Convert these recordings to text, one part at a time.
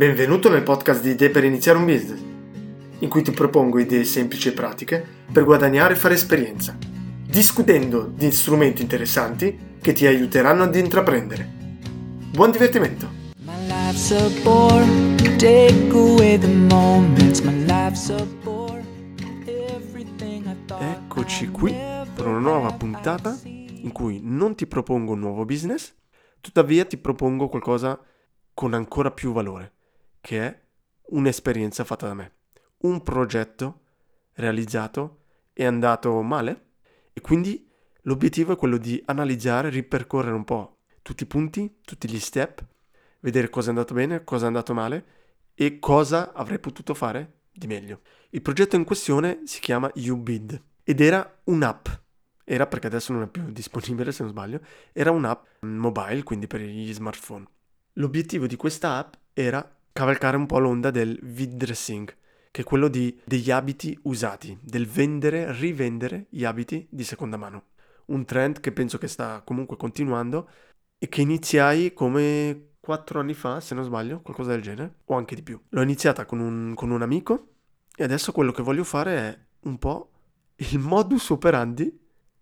Benvenuto nel podcast di Idee per iniziare un business, in cui ti propongo idee semplici e pratiche per guadagnare e fare esperienza, discutendo di strumenti interessanti che ti aiuteranno ad intraprendere. Buon divertimento! Eccoci qui per una nuova puntata in cui non ti propongo un nuovo business, tuttavia ti propongo qualcosa con ancora più valore che è un'esperienza fatta da me, un progetto realizzato è andato male e quindi l'obiettivo è quello di analizzare, ripercorrere un po' tutti i punti, tutti gli step, vedere cosa è andato bene, cosa è andato male e cosa avrei potuto fare di meglio. Il progetto in questione si chiama UBID ed era un'app, era perché adesso non è più disponibile se non sbaglio, era un'app mobile, quindi per gli smartphone. L'obiettivo di questa app era cavalcare un po' l'onda del vidressing, che è quello di, degli abiti usati, del vendere, rivendere gli abiti di seconda mano. Un trend che penso che sta comunque continuando e che iniziai come quattro anni fa, se non sbaglio, qualcosa del genere, o anche di più. L'ho iniziata con un, con un amico e adesso quello che voglio fare è un po' il modus operandi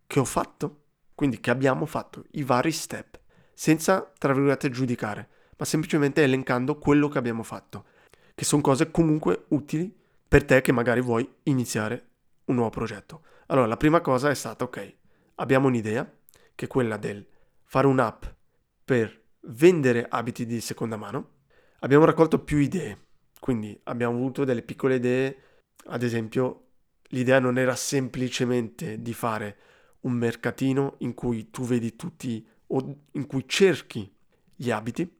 che ho fatto, quindi che abbiamo fatto, i vari step, senza, tra virgolette, giudicare ma semplicemente elencando quello che abbiamo fatto, che sono cose comunque utili per te che magari vuoi iniziare un nuovo progetto. Allora, la prima cosa è stata, ok, abbiamo un'idea, che è quella del fare un'app per vendere abiti di seconda mano. Abbiamo raccolto più idee, quindi abbiamo avuto delle piccole idee, ad esempio l'idea non era semplicemente di fare un mercatino in cui tu vedi tutti o in cui cerchi gli abiti,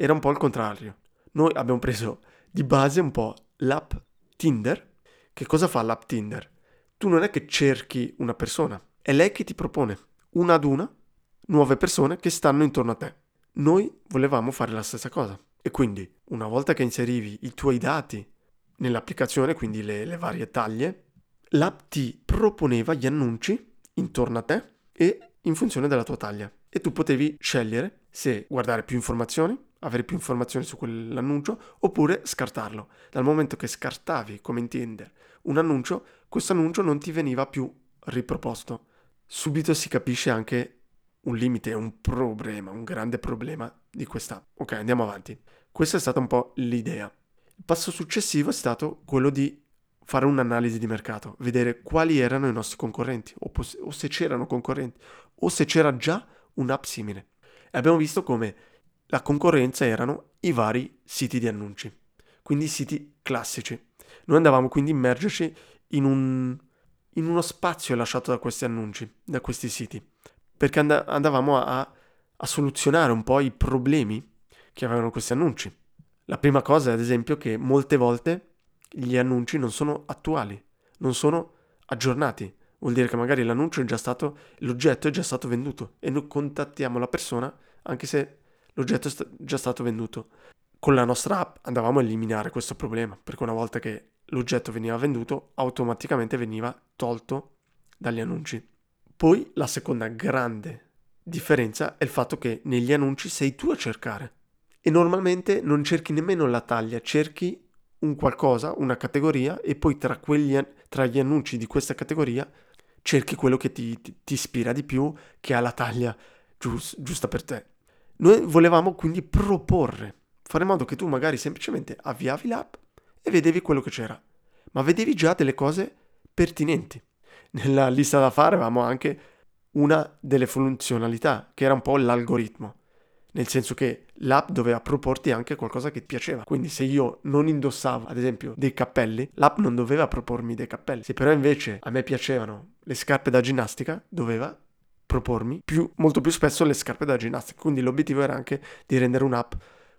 era un po' il contrario. Noi abbiamo preso di base un po' l'app Tinder. Che cosa fa l'app Tinder? Tu non è che cerchi una persona, è lei che ti propone una ad una nuove persone che stanno intorno a te. Noi volevamo fare la stessa cosa. E quindi, una volta che inserivi i tuoi dati nell'applicazione, quindi le, le varie taglie, l'app ti proponeva gli annunci intorno a te e in funzione della tua taglia. E tu potevi scegliere se guardare più informazioni, avere più informazioni su quell'annuncio oppure scartarlo. Dal momento che scartavi, come in un annuncio, questo annuncio non ti veniva più riproposto. Subito si capisce anche un limite, un problema, un grande problema di questa. Ok, andiamo avanti. Questa è stata un po' l'idea. Il passo successivo è stato quello di fare un'analisi di mercato, vedere quali erano i nostri concorrenti, o, pos- o se c'erano concorrenti, o se c'era già un'app simile. E abbiamo visto come la concorrenza erano i vari siti di annunci, quindi siti classici. Noi andavamo quindi a immergerci in, un, in uno spazio lasciato da questi annunci, da questi siti, perché and- andavamo a, a soluzionare un po' i problemi che avevano questi annunci. La prima cosa è ad esempio che molte volte gli annunci non sono attuali, non sono aggiornati. Vuol dire che magari l'annuncio è già stato, l'oggetto è già stato venduto e noi contattiamo la persona anche se l'oggetto è st- già stato venduto. Con la nostra app andavamo a eliminare questo problema, perché una volta che l'oggetto veniva venduto, automaticamente veniva tolto dagli annunci. Poi la seconda grande differenza è il fatto che negli annunci sei tu a cercare e normalmente non cerchi nemmeno la taglia, cerchi un qualcosa, una categoria e poi tra, quegli, tra gli annunci di questa categoria cerchi quello che ti, ti, ti ispira di più, che ha la taglia gius, giusta per te. Noi volevamo quindi proporre, fare in modo che tu magari semplicemente avviavi l'app e vedevi quello che c'era, ma vedevi già delle cose pertinenti. Nella lista da fare avevamo anche una delle funzionalità, che era un po' l'algoritmo, nel senso che l'app doveva proporti anche qualcosa che ti piaceva. Quindi se io non indossavo, ad esempio, dei cappelli, l'app non doveva propormi dei cappelli. Se però invece a me piacevano le scarpe da ginnastica, doveva propormi più, molto più spesso le scarpe da ginnastica. Quindi l'obiettivo era anche di rendere un'app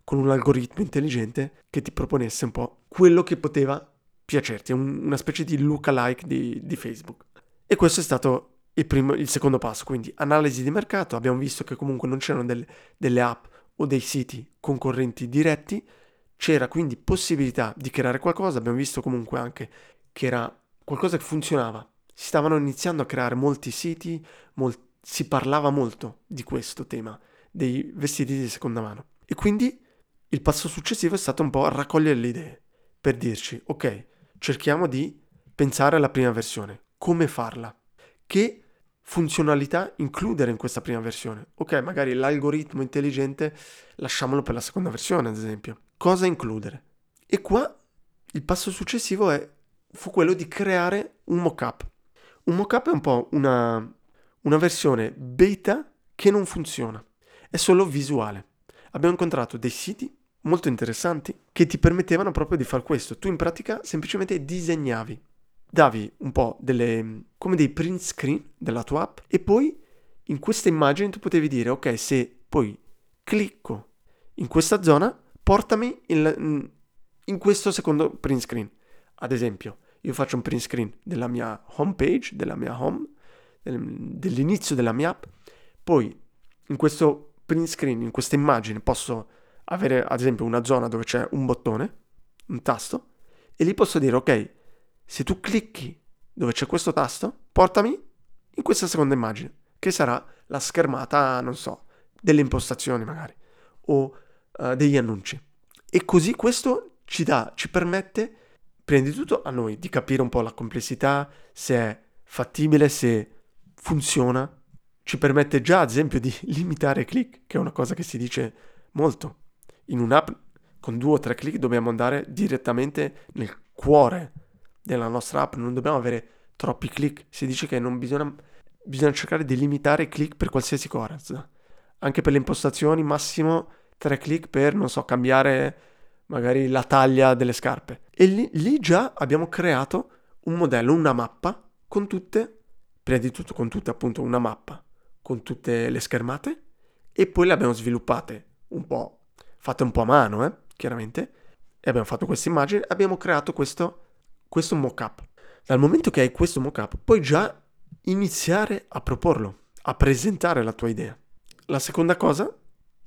con un algoritmo intelligente che ti proponesse un po' quello che poteva piacerti, un, una specie di lookalike di, di Facebook. E questo è stato il, primo, il, secondo passo, quindi analisi di mercato. Abbiamo visto che comunque non c'erano del, delle app o dei siti concorrenti diretti, c'era quindi possibilità di creare qualcosa. Abbiamo visto comunque anche che era qualcosa che funzionava. Si stavano iniziando a creare molti siti, molti si parlava molto di questo tema, dei vestiti di seconda mano. E quindi il passo successivo è stato un po' raccogliere le idee per dirci, ok, cerchiamo di pensare alla prima versione, come farla, che funzionalità includere in questa prima versione. Ok, magari l'algoritmo intelligente lasciamolo per la seconda versione, ad esempio. Cosa includere? E qua il passo successivo è, fu quello di creare un mockup. Un mockup è un po' una, una versione beta che non funziona, è solo visuale. Abbiamo incontrato dei siti molto interessanti che ti permettevano proprio di fare questo. Tu in pratica semplicemente disegnavi, davi un po' delle come dei print screen della tua app e poi in questa immagine tu potevi dire ok se poi clicco in questa zona portami in, in questo secondo print screen. Ad esempio, io faccio un print screen della mia home page, della mia home, dell'inizio della mia app, poi in questo print screen, in questa immagine posso avere ad esempio una zona dove c'è un bottone, un tasto, e lì posso dire ok, se tu clicchi dove c'è questo tasto, portami in questa seconda immagine, che sarà la schermata, non so, delle impostazioni magari, o uh, degli annunci. E così questo ci dà, ci permette, prima di tutto a noi, di capire un po' la complessità, se è fattibile, se funziona. Ci permette già, ad esempio, di limitare i click, che è una cosa che si dice molto in un'app con due o tre clic dobbiamo andare direttamente nel cuore della nostra app, non dobbiamo avere troppi clic. Si dice che non bisogna, bisogna cercare di limitare i clic per qualsiasi cosa. Anche per le impostazioni, massimo tre clic per, non so, cambiare magari la taglia delle scarpe. E lì, lì già abbiamo creato un modello, una mappa con tutte, prima di tutto con tutte appunto una mappa, con tutte le schermate e poi le abbiamo sviluppate un po' fatte un po' a mano, eh, chiaramente, e abbiamo fatto questa immagine, abbiamo creato questo, questo mock-up. Dal momento che hai questo mock-up, puoi già iniziare a proporlo, a presentare la tua idea. La seconda cosa,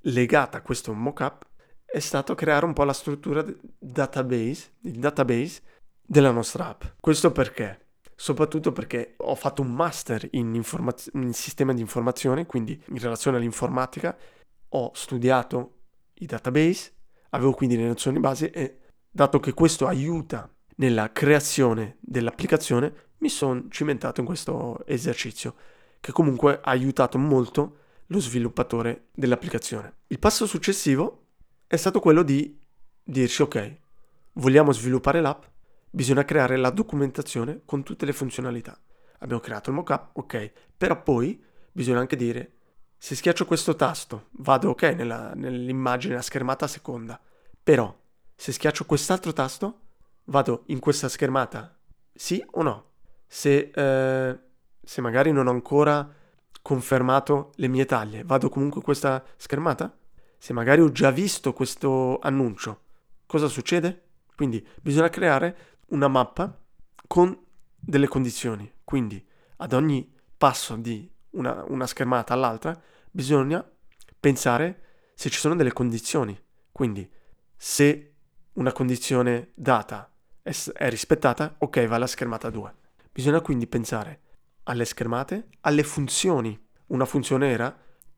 legata a questo mock-up, è stato creare un po' la struttura database, il database della nostra app. Questo perché? Soprattutto perché ho fatto un master in, informaz- in sistema di informazione, quindi in relazione all'informatica, ho studiato i database, avevo quindi le nozioni base e dato che questo aiuta nella creazione dell'applicazione, mi sono cimentato in questo esercizio, che comunque ha aiutato molto lo sviluppatore dell'applicazione. Il passo successivo è stato quello di dirci ok, vogliamo sviluppare l'app, bisogna creare la documentazione con tutte le funzionalità. Abbiamo creato il mockup, ok, però poi bisogna anche dire se schiaccio questo tasto, vado ok nella, nell'immagine, la schermata seconda. Però, se schiaccio quest'altro tasto, vado in questa schermata, sì o no? Se, eh, se magari non ho ancora confermato le mie taglie, vado comunque in questa schermata? Se magari ho già visto questo annuncio, cosa succede? Quindi bisogna creare una mappa con delle condizioni. Quindi ad ogni passo di una, una schermata all'altra bisogna pensare se ci sono delle condizioni. Quindi, se una condizione data è, è rispettata, ok, va alla schermata 2. Bisogna quindi pensare alle schermate, alle funzioni. Una funzione era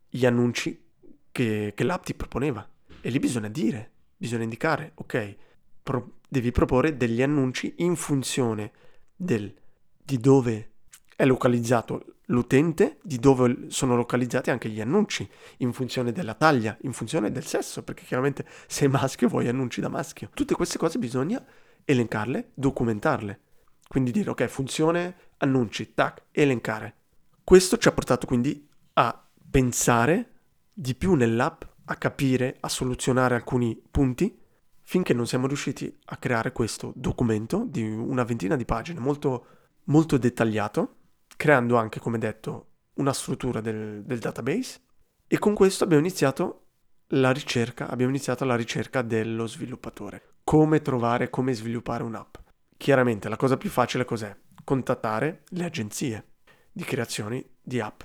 gli annunci che, che l'app ti proponeva. E lì bisogna dire, bisogna indicare, ok, pro- devi proporre degli annunci in funzione del, di dove è localizzato l'utente di dove sono localizzati anche gli annunci, in funzione della taglia, in funzione del sesso, perché chiaramente sei maschio vuoi annunci da maschio. Tutte queste cose bisogna elencarle, documentarle. Quindi dire ok, funzione, annunci, tac, elencare. Questo ci ha portato quindi a pensare di più nell'app, a capire, a soluzionare alcuni punti, finché non siamo riusciti a creare questo documento di una ventina di pagine molto, molto dettagliato, creando anche, come detto, una struttura del, del database e con questo abbiamo iniziato la ricerca, abbiamo iniziato la ricerca dello sviluppatore. Come trovare, come sviluppare un'app. Chiaramente la cosa più facile cos'è? Contattare le agenzie di creazioni di app.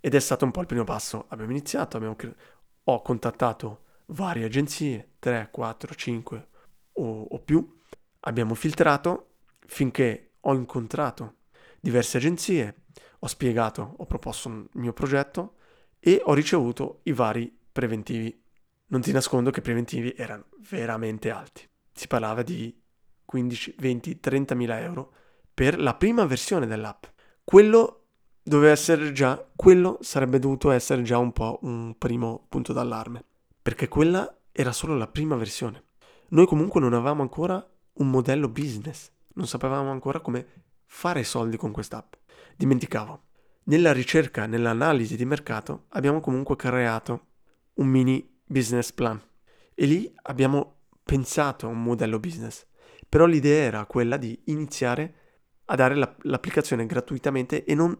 Ed è stato un po' il primo passo. Abbiamo iniziato, abbiamo cre- ho contattato varie agenzie, 3, 4, 5 o, o più. Abbiamo filtrato finché ho incontrato diverse agenzie, ho spiegato, ho proposto il mio progetto e ho ricevuto i vari preventivi non ti nascondo che i preventivi erano veramente alti. Si parlava di 15, 20, 30 mila euro per la prima versione dell'app. Quello doveva essere già, quello sarebbe dovuto essere già un po' un primo punto d'allarme, perché quella era solo la prima versione. Noi comunque non avevamo ancora un modello business, non sapevamo ancora come fare soldi con quest'app. Dimenticavo. Nella ricerca, nell'analisi di mercato, abbiamo comunque creato un mini business plan e lì abbiamo pensato a un modello business. Però l'idea era quella di iniziare a dare la, l'applicazione gratuitamente e non,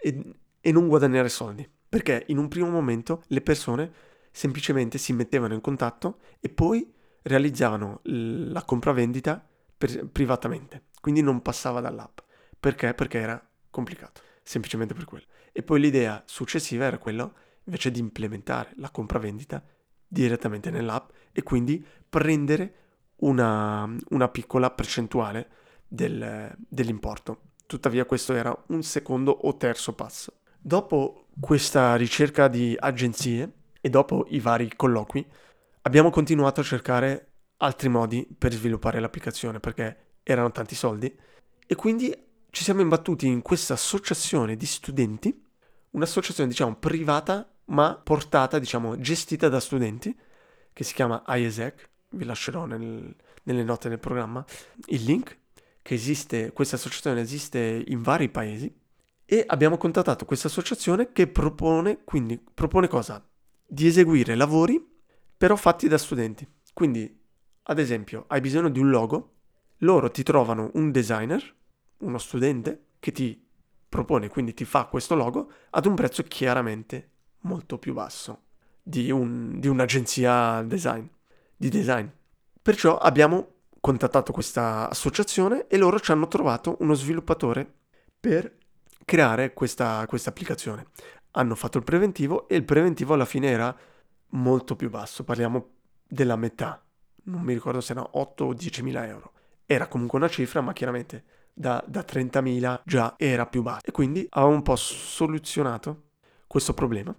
e, e non guadagnare soldi. Perché in un primo momento le persone semplicemente si mettevano in contatto e poi realizzavano la compravendita per, privatamente. Quindi non passava dall'app. Perché? Perché era complicato. Semplicemente per quello. E poi l'idea successiva era quella invece di implementare la compravendita direttamente nell'app e quindi prendere una, una piccola percentuale del, dell'importo. Tuttavia questo era un secondo o terzo passo. Dopo questa ricerca di agenzie e dopo i vari colloqui, abbiamo continuato a cercare altri modi per sviluppare l'applicazione perché erano tanti soldi. E quindi ci siamo imbattuti in questa associazione di studenti, un'associazione diciamo privata ma portata, diciamo, gestita da studenti, che si chiama IESEC, vi lascerò nel, nelle note del programma il link, che esiste, questa associazione esiste in vari paesi, e abbiamo contattato questa associazione che propone, quindi, propone cosa? Di eseguire lavori, però fatti da studenti. Quindi, ad esempio, hai bisogno di un logo, loro ti trovano un designer, uno studente, che ti propone, quindi ti fa questo logo ad un prezzo chiaramente molto più basso di, un, di un'agenzia design, di design. Perciò abbiamo contattato questa associazione e loro ci hanno trovato uno sviluppatore per creare questa, questa applicazione. Hanno fatto il preventivo e il preventivo alla fine era molto più basso, parliamo della metà, non mi ricordo se erano 8 o 10 mila euro. Era comunque una cifra, ma chiaramente da, da 30.000 già era più basso. E quindi avevamo un po' soluzionato questo problema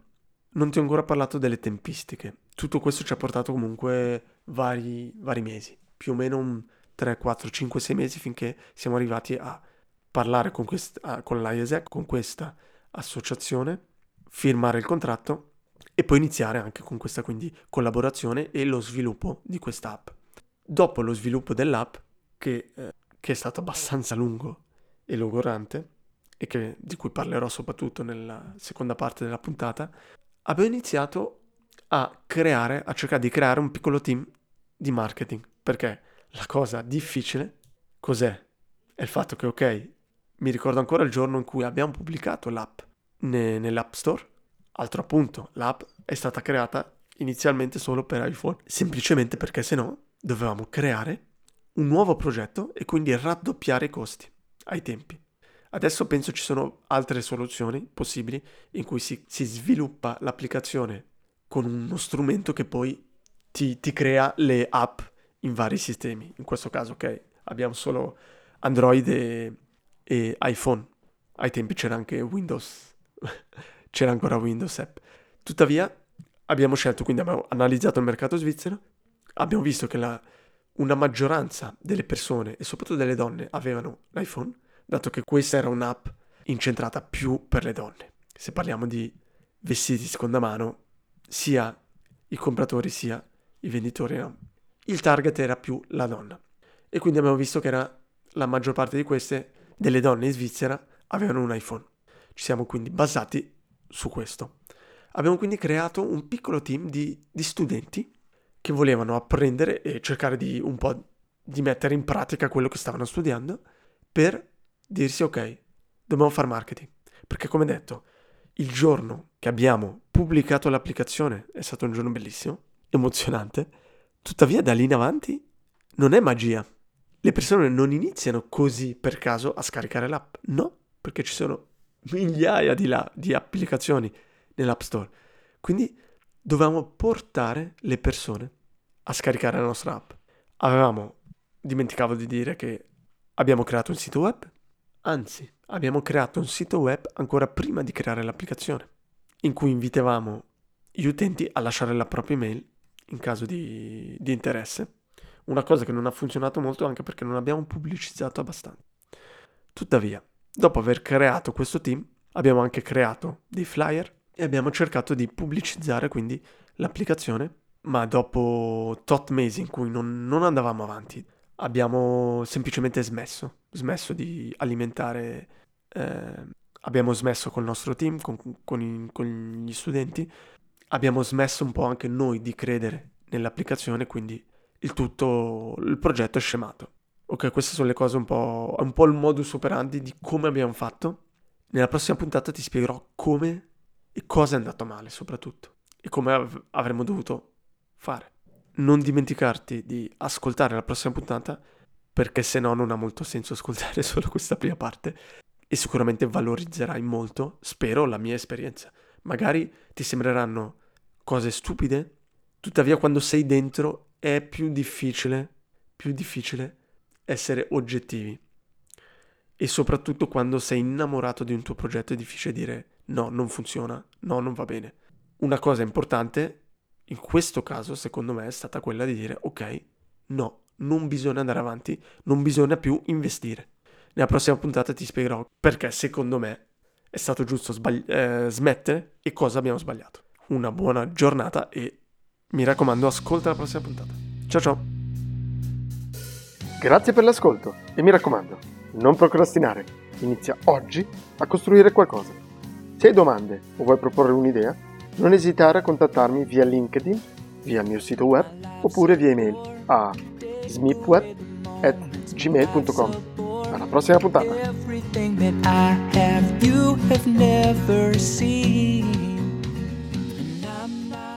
non ti ho ancora parlato delle tempistiche. Tutto questo ci ha portato comunque vari, vari mesi, più o meno un 3, 4, 5, 6 mesi finché siamo arrivati a parlare con, quest- ah, con l'IESEC, con questa associazione, firmare il contratto e poi iniziare anche con questa quindi collaborazione e lo sviluppo di questa app. Dopo lo sviluppo dell'app, che, eh, che è stato abbastanza lungo e logorante, e che, di cui parlerò soprattutto nella seconda parte della puntata, abbiamo iniziato a creare, a cercare di creare un piccolo team di marketing, perché la cosa difficile cos'è? È il fatto che, ok, mi ricordo ancora il giorno in cui abbiamo pubblicato l'app ne- nell'App Store, altro appunto, l'app è stata creata inizialmente solo per iPhone, semplicemente perché se no dovevamo creare un nuovo progetto e quindi raddoppiare i costi ai tempi. Adesso penso ci sono altre soluzioni possibili in cui si, si sviluppa l'applicazione con uno strumento che poi ti, ti, crea le app in vari sistemi. In questo caso, ok, abbiamo solo Android e, e iPhone. Ai tempi c'era anche Windows, c'era ancora Windows app. Tuttavia, abbiamo scelto, quindi abbiamo analizzato il mercato svizzero, abbiamo visto che la, una maggioranza delle persone e soprattutto delle donne avevano l'iPhone dato che questa era un'app incentrata più per le donne. Se parliamo di vestiti seconda mano, sia i compratori sia i venditori, no? il target era più la donna. E quindi abbiamo visto che era la maggior parte di queste, delle donne in Svizzera, avevano un iPhone. Ci siamo quindi basati su questo. Abbiamo quindi creato un piccolo team di, di studenti che volevano apprendere e cercare di un po' di mettere in pratica quello che stavano studiando per dirsi ok, dobbiamo fare marketing. Perché come detto, il giorno che abbiamo pubblicato l'applicazione è stato un giorno bellissimo, emozionante, tuttavia da lì in avanti non è magia. Le persone non iniziano così per caso a scaricare l'app, no, perché ci sono migliaia di, la- di applicazioni nell'App Store. Quindi dovevamo portare le persone a scaricare la nostra app. Avevamo, dimenticavo di dire che abbiamo creato un sito web, Anzi, abbiamo creato un sito web ancora prima di creare l'applicazione, in cui invitavamo gli utenti a lasciare la propria email in caso di, di interesse. Una cosa che non ha funzionato molto anche perché non abbiamo pubblicizzato abbastanza. Tuttavia, dopo aver creato questo team, abbiamo anche creato dei flyer e abbiamo cercato di pubblicizzare quindi l'applicazione, ma dopo tot mesi in cui non, non andavamo avanti, abbiamo semplicemente smesso, smesso di alimentare, eh, abbiamo smesso col nostro team, con, con, i, con gli studenti, abbiamo smesso un po' anche noi di credere nell'applicazione, quindi il tutto, il progetto è scemato. Ok, queste sono le cose un po', un po' il modus operandi di come abbiamo fatto. Nella prossima puntata ti spiegherò come e cosa è andato male soprattutto e come av- avremmo dovuto fare. Non dimenticarti di ascoltare la prossima puntata perché se no non ha molto senso ascoltare solo questa prima parte e sicuramente valorizzerai molto, spero, la mia esperienza. Magari ti sembreranno cose stupide, tuttavia quando sei dentro è più difficile, più difficile essere oggettivi. E soprattutto quando sei innamorato di un tuo progetto è difficile dire no, non funziona, no, non va bene. Una cosa importante in questo caso, secondo me, è stata quella di dire ok, no, non bisogna andare avanti, non bisogna più investire. Nella prossima puntata ti spiegherò perché secondo me è stato giusto sbagli- eh, smettere e cosa abbiamo sbagliato. Una buona giornata e mi raccomando ascolta la prossima puntata. Ciao ciao! Grazie per l'ascolto e mi raccomando, non procrastinare, inizia oggi a costruire qualcosa. Se hai domande o vuoi proporre un'idea, non esitare a contattarmi via LinkedIn, via il mio sito web oppure via email a smipweb.gmail.com. Alla prossima puntata!